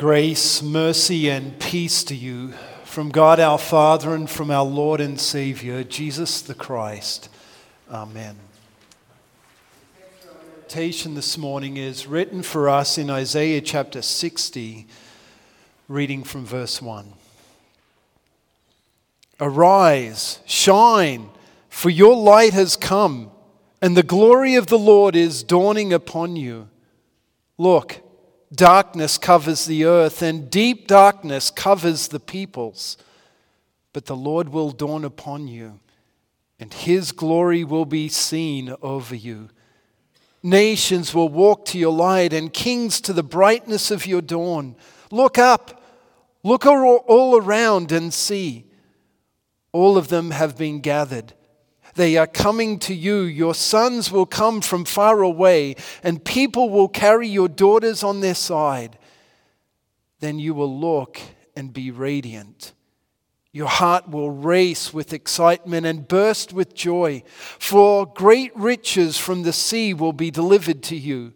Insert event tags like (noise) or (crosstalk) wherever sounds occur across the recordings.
Grace, mercy, and peace to you from God our Father and from our Lord and Savior, Jesus the Christ. Amen. This morning is written for us in Isaiah chapter 60, reading from verse 1. Arise, shine, for your light has come, and the glory of the Lord is dawning upon you. Look, darkness covers the earth, and deep darkness covers the peoples. But the Lord will dawn upon you, and his glory will be seen over you. Nations will walk to your light, and kings to the brightness of your dawn. Look up, look all around, and see. All of them have been gathered. They are coming to you. Your sons will come from far away, and people will carry your daughters on their side. Then you will look and be radiant. Your heart will race with excitement and burst with joy, for great riches from the sea will be delivered to you.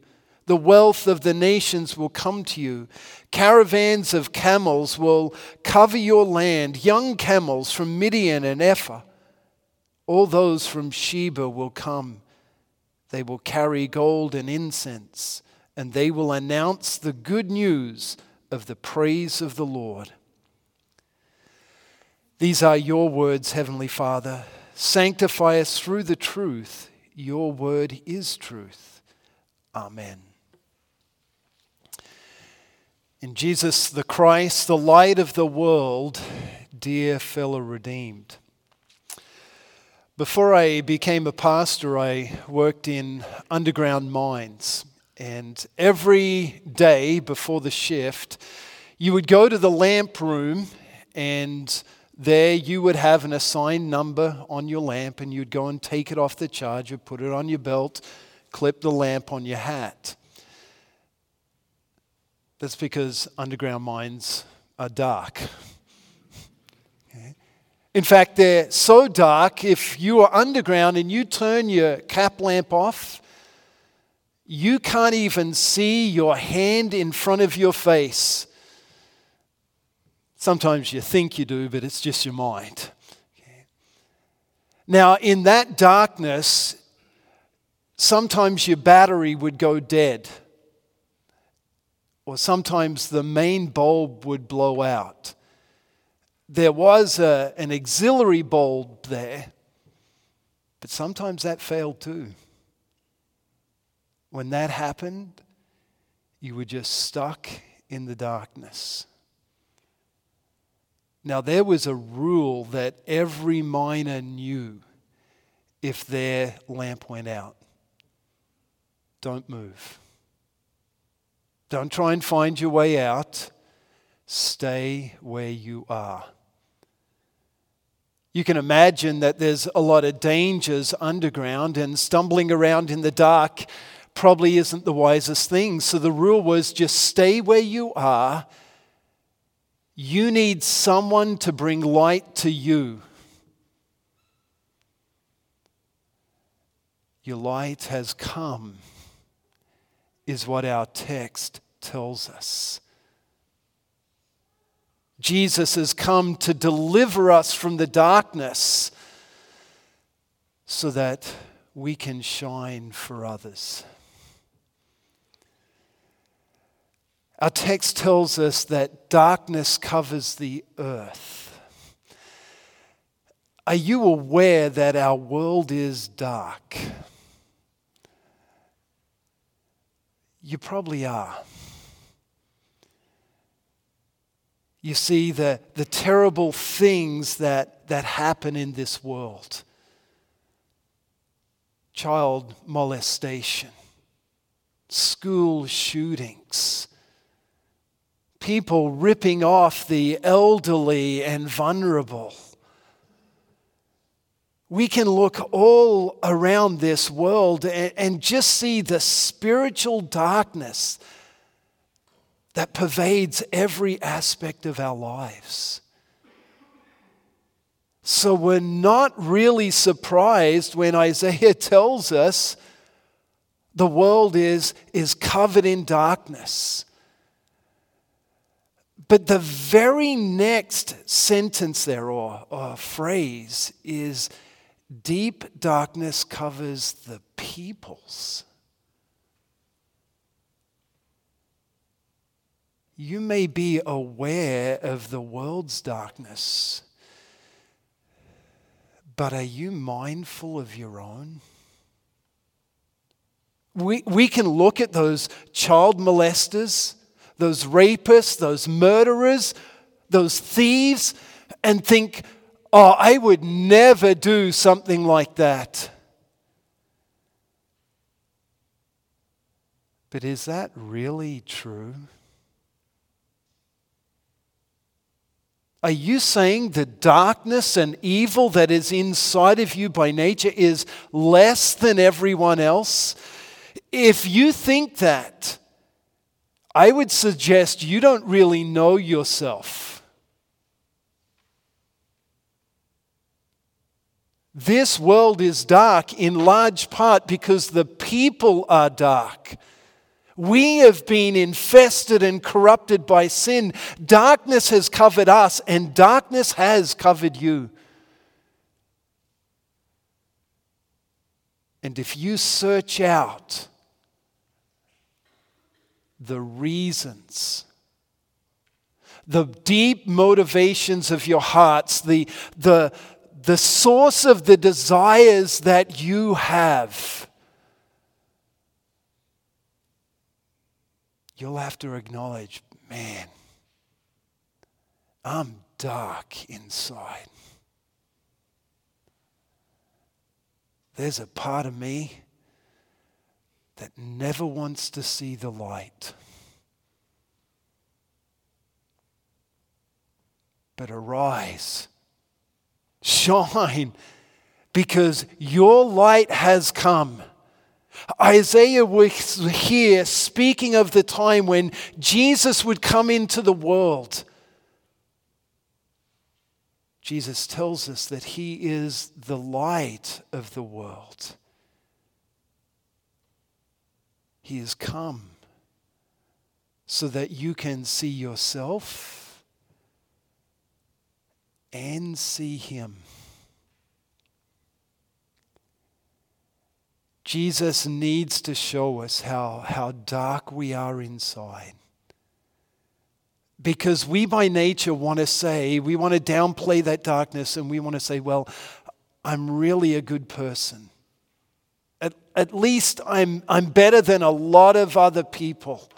The wealth of the nations will come to you. Caravans of camels will cover your land, young camels from Midian and Ephah. All those from Sheba will come. They will carry gold and incense, and they will announce the good news of the praise of the Lord. These are your words, Heavenly Father. Sanctify us through the truth. Your word is truth. Amen. In Jesus the Christ, the light of the world, dear fellow redeemed. Before I became a pastor, I worked in underground mines. And every day before the shift, you would go to the lamp room, and there you would have an assigned number on your lamp, and you'd go and take it off the charger, put it on your belt, clip the lamp on your hat. That's because underground mines are dark. In fact, they're so dark, if you are underground and you turn your cap lamp off, you can't even see your hand in front of your face. Sometimes you think you do, but it's just your mind. Now, in that darkness, sometimes your battery would go dead, or sometimes the main bulb would blow out there was a, an auxiliary bulb there, but sometimes that failed too. When that happened, you were just stuck in the darkness. Now, there was a rule that every miner knew if their lamp went out don't move. Don't try and find your way out. Stay where you are. You can imagine that there's a lot of dangers underground, and stumbling around in the dark probably isn't the wisest thing. So the rule was just stay where you are. You need someone to bring light to you. Your light has come, is what our text tells us. Jesus has come to deliver us from the darkness so that we can shine for others. Our text tells us that darkness covers the earth. Are you aware that our world is dark? You probably are. You see the, the terrible things that, that happen in this world child molestation, school shootings, people ripping off the elderly and vulnerable. We can look all around this world and, and just see the spiritual darkness that pervades every aspect of our lives. So we're not really surprised when Isaiah (laughs) tells us the world is, is covered in darkness. But the very next sentence there or, or phrase is deep darkness covers the peoples. You may be aware of the world's darkness, but are you mindful of your own? We, we can look at those child molesters, those rapists, those murderers, those thieves, and think, oh, I would never do something like that. But is that really true? Are you saying the darkness and evil that is inside of you by nature is less than everyone else? If you think that, I would suggest you don't really know yourself. This world is dark in large part because the people are dark. We have been infested and corrupted by sin. Darkness has covered us, and darkness has covered you. And if you search out the reasons, the deep motivations of your hearts, the, the, the source of the desires that you have, you'll have to acknowledge, man, I'm dark inside. There's a part of me that never wants to see the light. But arise, shine, because your light has come. Isaiah was here speaking of the time when Jesus would come into the world. Jesus tells us that he is the light of the world. He has come so that you can see yourself and see Him. Jesus needs to show us how, how dark we are inside. Because we, by nature, want to say, we want to downplay that darkness and we want to say, well, I'm really a good person. At, at least I'm, I'm better than a lot of other people.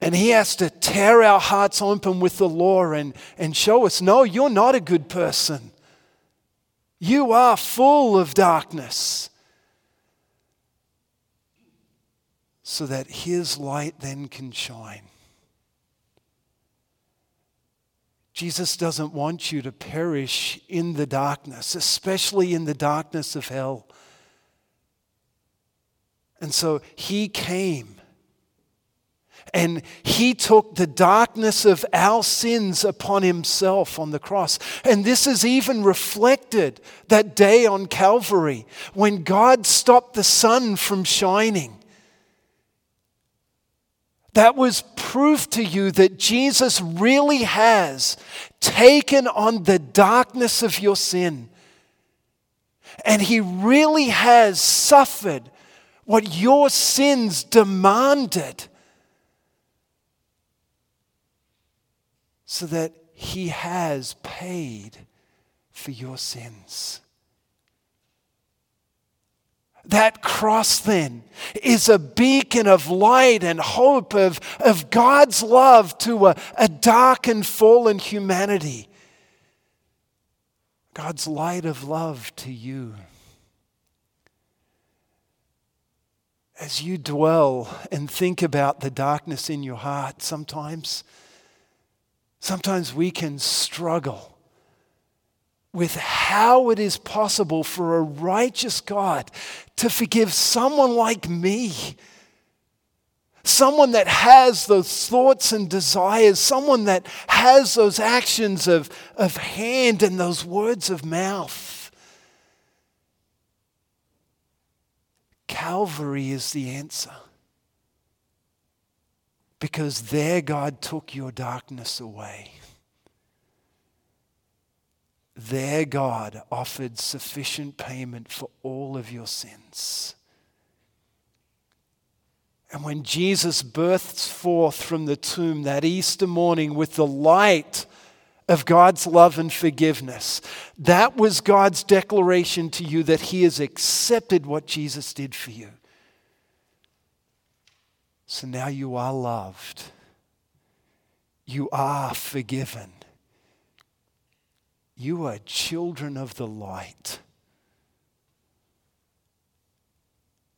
And he has to tear our hearts open with the law and, and show us no, you're not a good person. You are full of darkness. So that his light then can shine. Jesus doesn't want you to perish in the darkness, especially in the darkness of hell. And so he came and he took the darkness of our sins upon himself on the cross. And this is even reflected that day on Calvary when God stopped the sun from shining. That was proof to you that Jesus really has taken on the darkness of your sin. And he really has suffered what your sins demanded so that he has paid for your sins. That cross, then, is a beacon of light and hope of, of God's love to a, a dark and fallen humanity. God's light of love to you. As you dwell and think about the darkness in your heart, sometimes, sometimes we can struggle with how it is possible for a righteous God to forgive someone like me. Someone that has those thoughts and desires, someone that has those actions of, of hand and those words of mouth. Calvary is the answer. Because there God took your darkness away. There God offered sufficient payment for all of your sins. And when Jesus bursts forth from the tomb that Easter morning with the light of God's love and forgiveness, that was God's declaration to you that He has accepted what Jesus did for you. So now you are loved, you are forgiven, you are children of the light.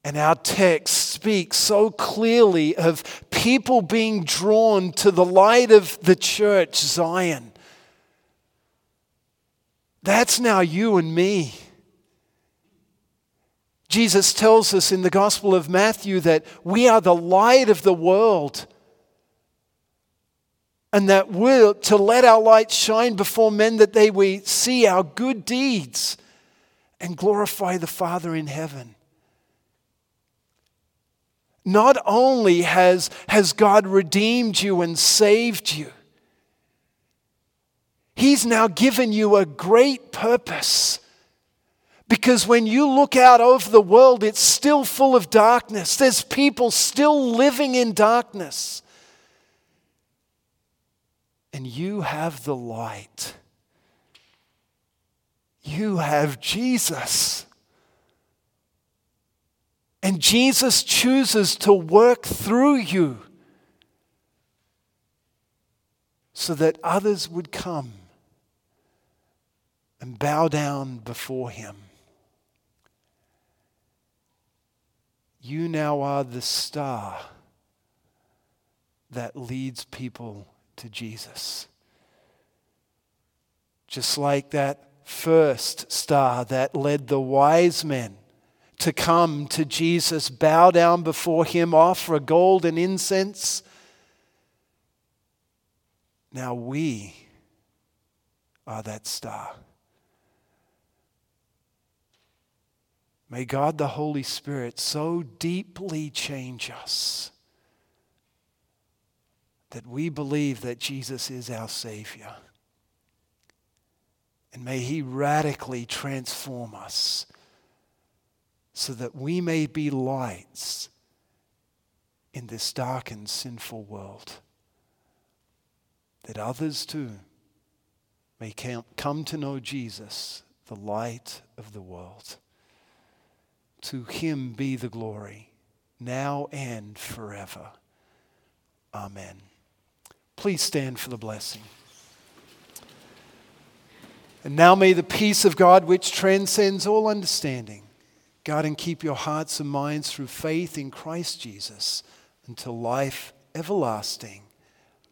And our text speaks so clearly of people being drawn to the light of the church, Zion. That's now you and me. Jesus tells us in the Gospel of Matthew that we are the light of the world. And that we're to let our light shine before men that they may see our good deeds and glorify the Father in heaven. Not only has, has God redeemed you and saved you, He's now given you a great purpose. Because when you look out over the world, it's still full of darkness. There's people still living in darkness. And you have the light. You have Jesus. And Jesus chooses to work through you so that others would come and bow down before him. You now are the star that leads people to Jesus. Just like that first star that led the wise men to come to Jesus, bow down before him, offer gold and incense. Now we are that star. May God the Holy Spirit so deeply change us that we believe that Jesus is our Savior. And may He radically transform us so that we may be lights in this dark and sinful world. That others too may come to know Jesus, the light of the world. To him be the glory, now and forever. Amen. Please stand for the blessing. And now may the peace of God, which transcends all understanding, guard and keep your hearts and minds through faith in Christ Jesus until life everlasting.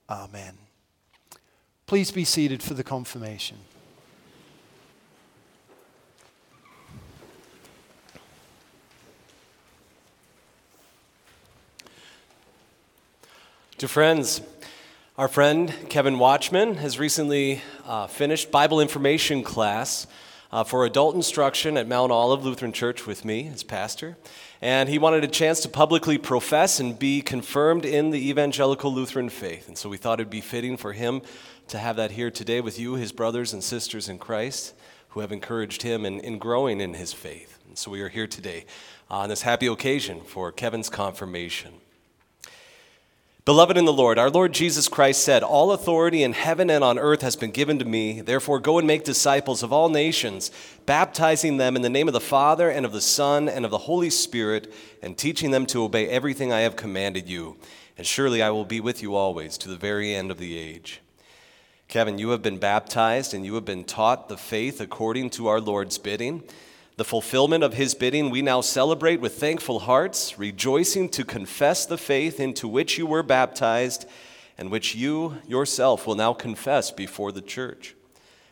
Amen. Please be seated for the confirmation. To friends, our friend Kevin Watchman has recently uh, finished Bible information class uh, for adult instruction at Mount Olive Lutheran Church with me as pastor. And he wanted a chance to publicly profess and be confirmed in the evangelical Lutheran faith. And so we thought it'd be fitting for him to have that here today with you, his brothers and sisters in Christ, who have encouraged him in, in growing in his faith. And so we are here today on this happy occasion for Kevin's confirmation. Beloved in the Lord, our Lord Jesus Christ said, All authority in heaven and on earth has been given to me. Therefore, go and make disciples of all nations, baptizing them in the name of the Father and of the Son and of the Holy Spirit, and teaching them to obey everything I have commanded you. And surely I will be with you always to the very end of the age. Kevin, you have been baptized and you have been taught the faith according to our Lord's bidding. The fulfillment of his bidding we now celebrate with thankful hearts, rejoicing to confess the faith into which you were baptized and which you yourself will now confess before the church.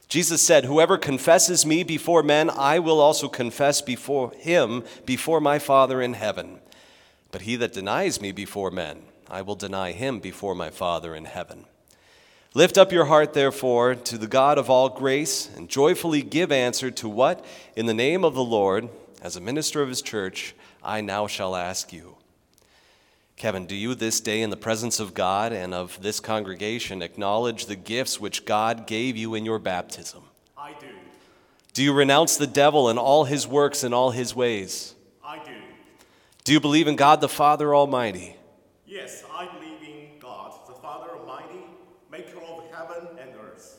Jesus said, Whoever confesses me before men, I will also confess before him before my Father in heaven. But he that denies me before men, I will deny him before my Father in heaven. Lift up your heart, therefore, to the God of all grace, and joyfully give answer to what, in the name of the Lord, as a minister of his church, I now shall ask you. Kevin, do you this day, in the presence of God and of this congregation, acknowledge the gifts which God gave you in your baptism? I do. Do you renounce the devil and all his works and all his ways? I do. Do you believe in God the Father Almighty? Yes, I believe in God, the Father Almighty, maker of heaven and earth.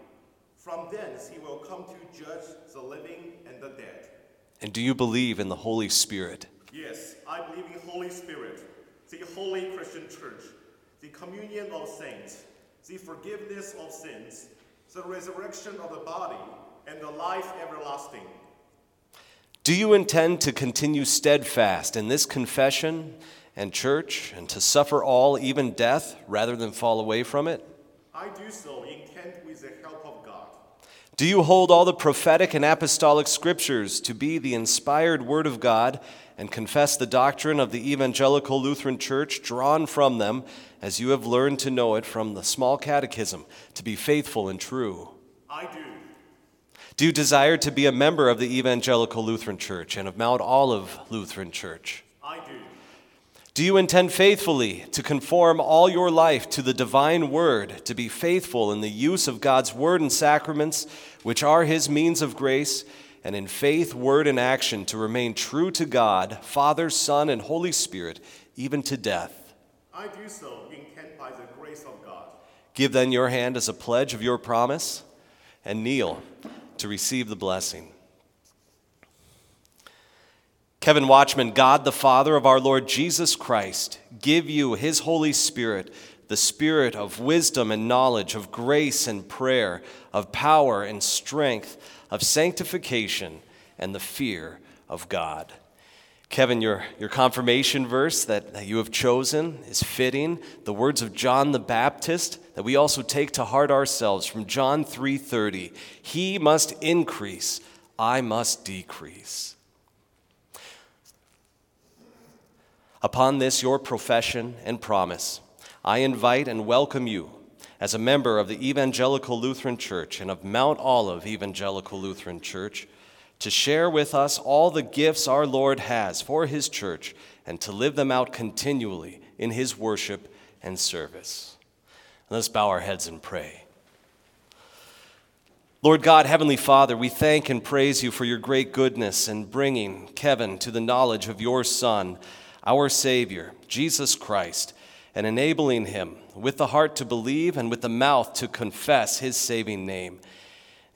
From thence he will come to judge the living and the dead. And do you believe in the Holy Spirit? Yes, I believe in the Holy Spirit, the holy Christian church, the communion of saints, the forgiveness of sins, the resurrection of the body, and the life everlasting. Do you intend to continue steadfast in this confession and church and to suffer all, even death, rather than fall away from it? I do so intent with the help. Do you hold all the prophetic and apostolic scriptures to be the inspired word of God and confess the doctrine of the Evangelical Lutheran Church drawn from them as you have learned to know it from the small catechism to be faithful and true? I do. Do you desire to be a member of the Evangelical Lutheran Church and of Mount Olive Lutheran Church? I do. Do you intend faithfully to conform all your life to the divine word, to be faithful in the use of God's word and sacraments, which are his means of grace, and in faith, word, and action to remain true to God, Father, Son, and Holy Spirit, even to death? I do so intent by the grace of God. Give then your hand as a pledge of your promise, and kneel to receive the blessing. Kevin Watchman, God the Father of our Lord Jesus Christ, give you his Holy Spirit, the spirit of wisdom and knowledge, of grace and prayer, of power and strength, of sanctification and the fear of God. Kevin, your, your confirmation verse that, that you have chosen is fitting. The words of John the Baptist that we also take to heart ourselves from John 3:30. He must increase, I must decrease. Upon this, your profession and promise, I invite and welcome you as a member of the Evangelical Lutheran Church and of Mount Olive Evangelical Lutheran Church to share with us all the gifts our Lord has for His church and to live them out continually in His worship and service. Let's bow our heads and pray. Lord God, Heavenly Father, we thank and praise you for your great goodness in bringing Kevin to the knowledge of your Son, our Savior, Jesus Christ, and enabling him with the heart to believe and with the mouth to confess his saving name.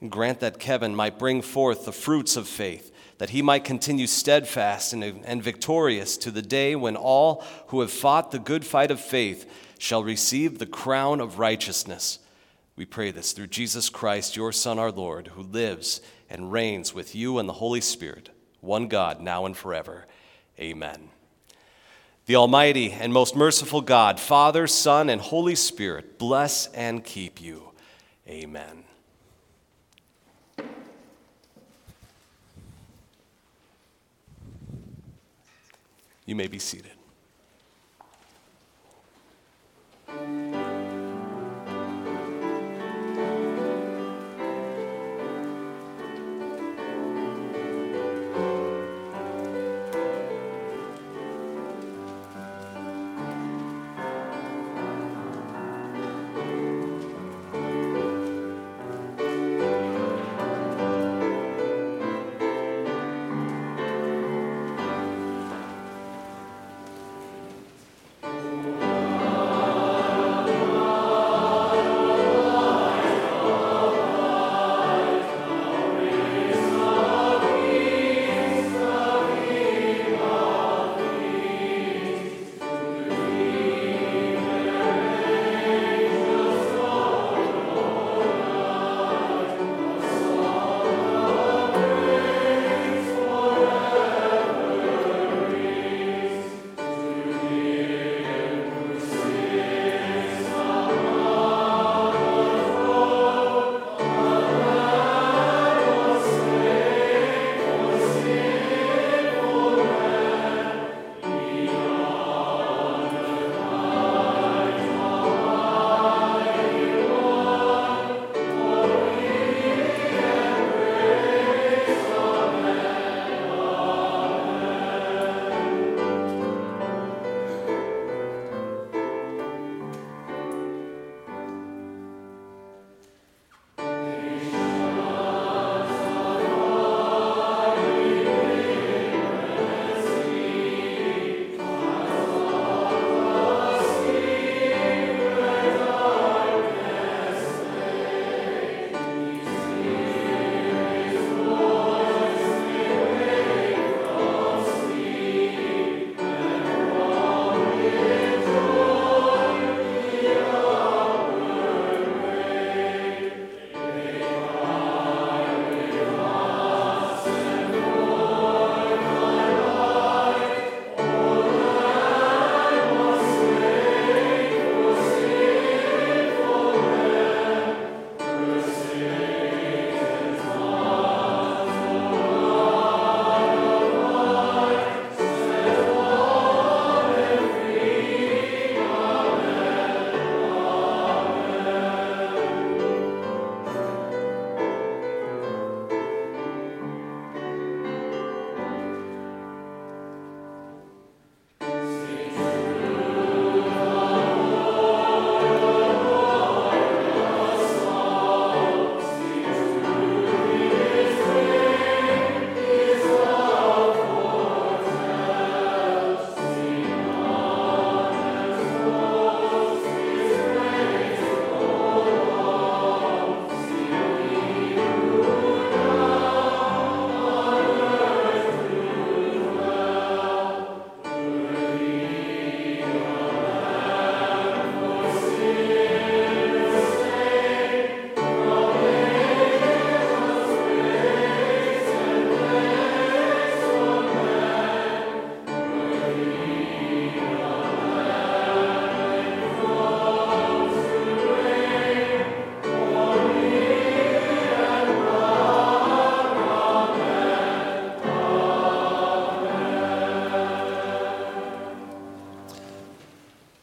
And grant that Kevin might bring forth the fruits of faith, that he might continue steadfast and, and victorious to the day when all who have fought the good fight of faith shall receive the crown of righteousness. We pray this through Jesus Christ, your Son, our Lord, who lives and reigns with you and the Holy Spirit, one God, now and forever. Amen. The Almighty and most merciful God, Father, Son, and Holy Spirit, bless and keep you. Amen. You may be seated.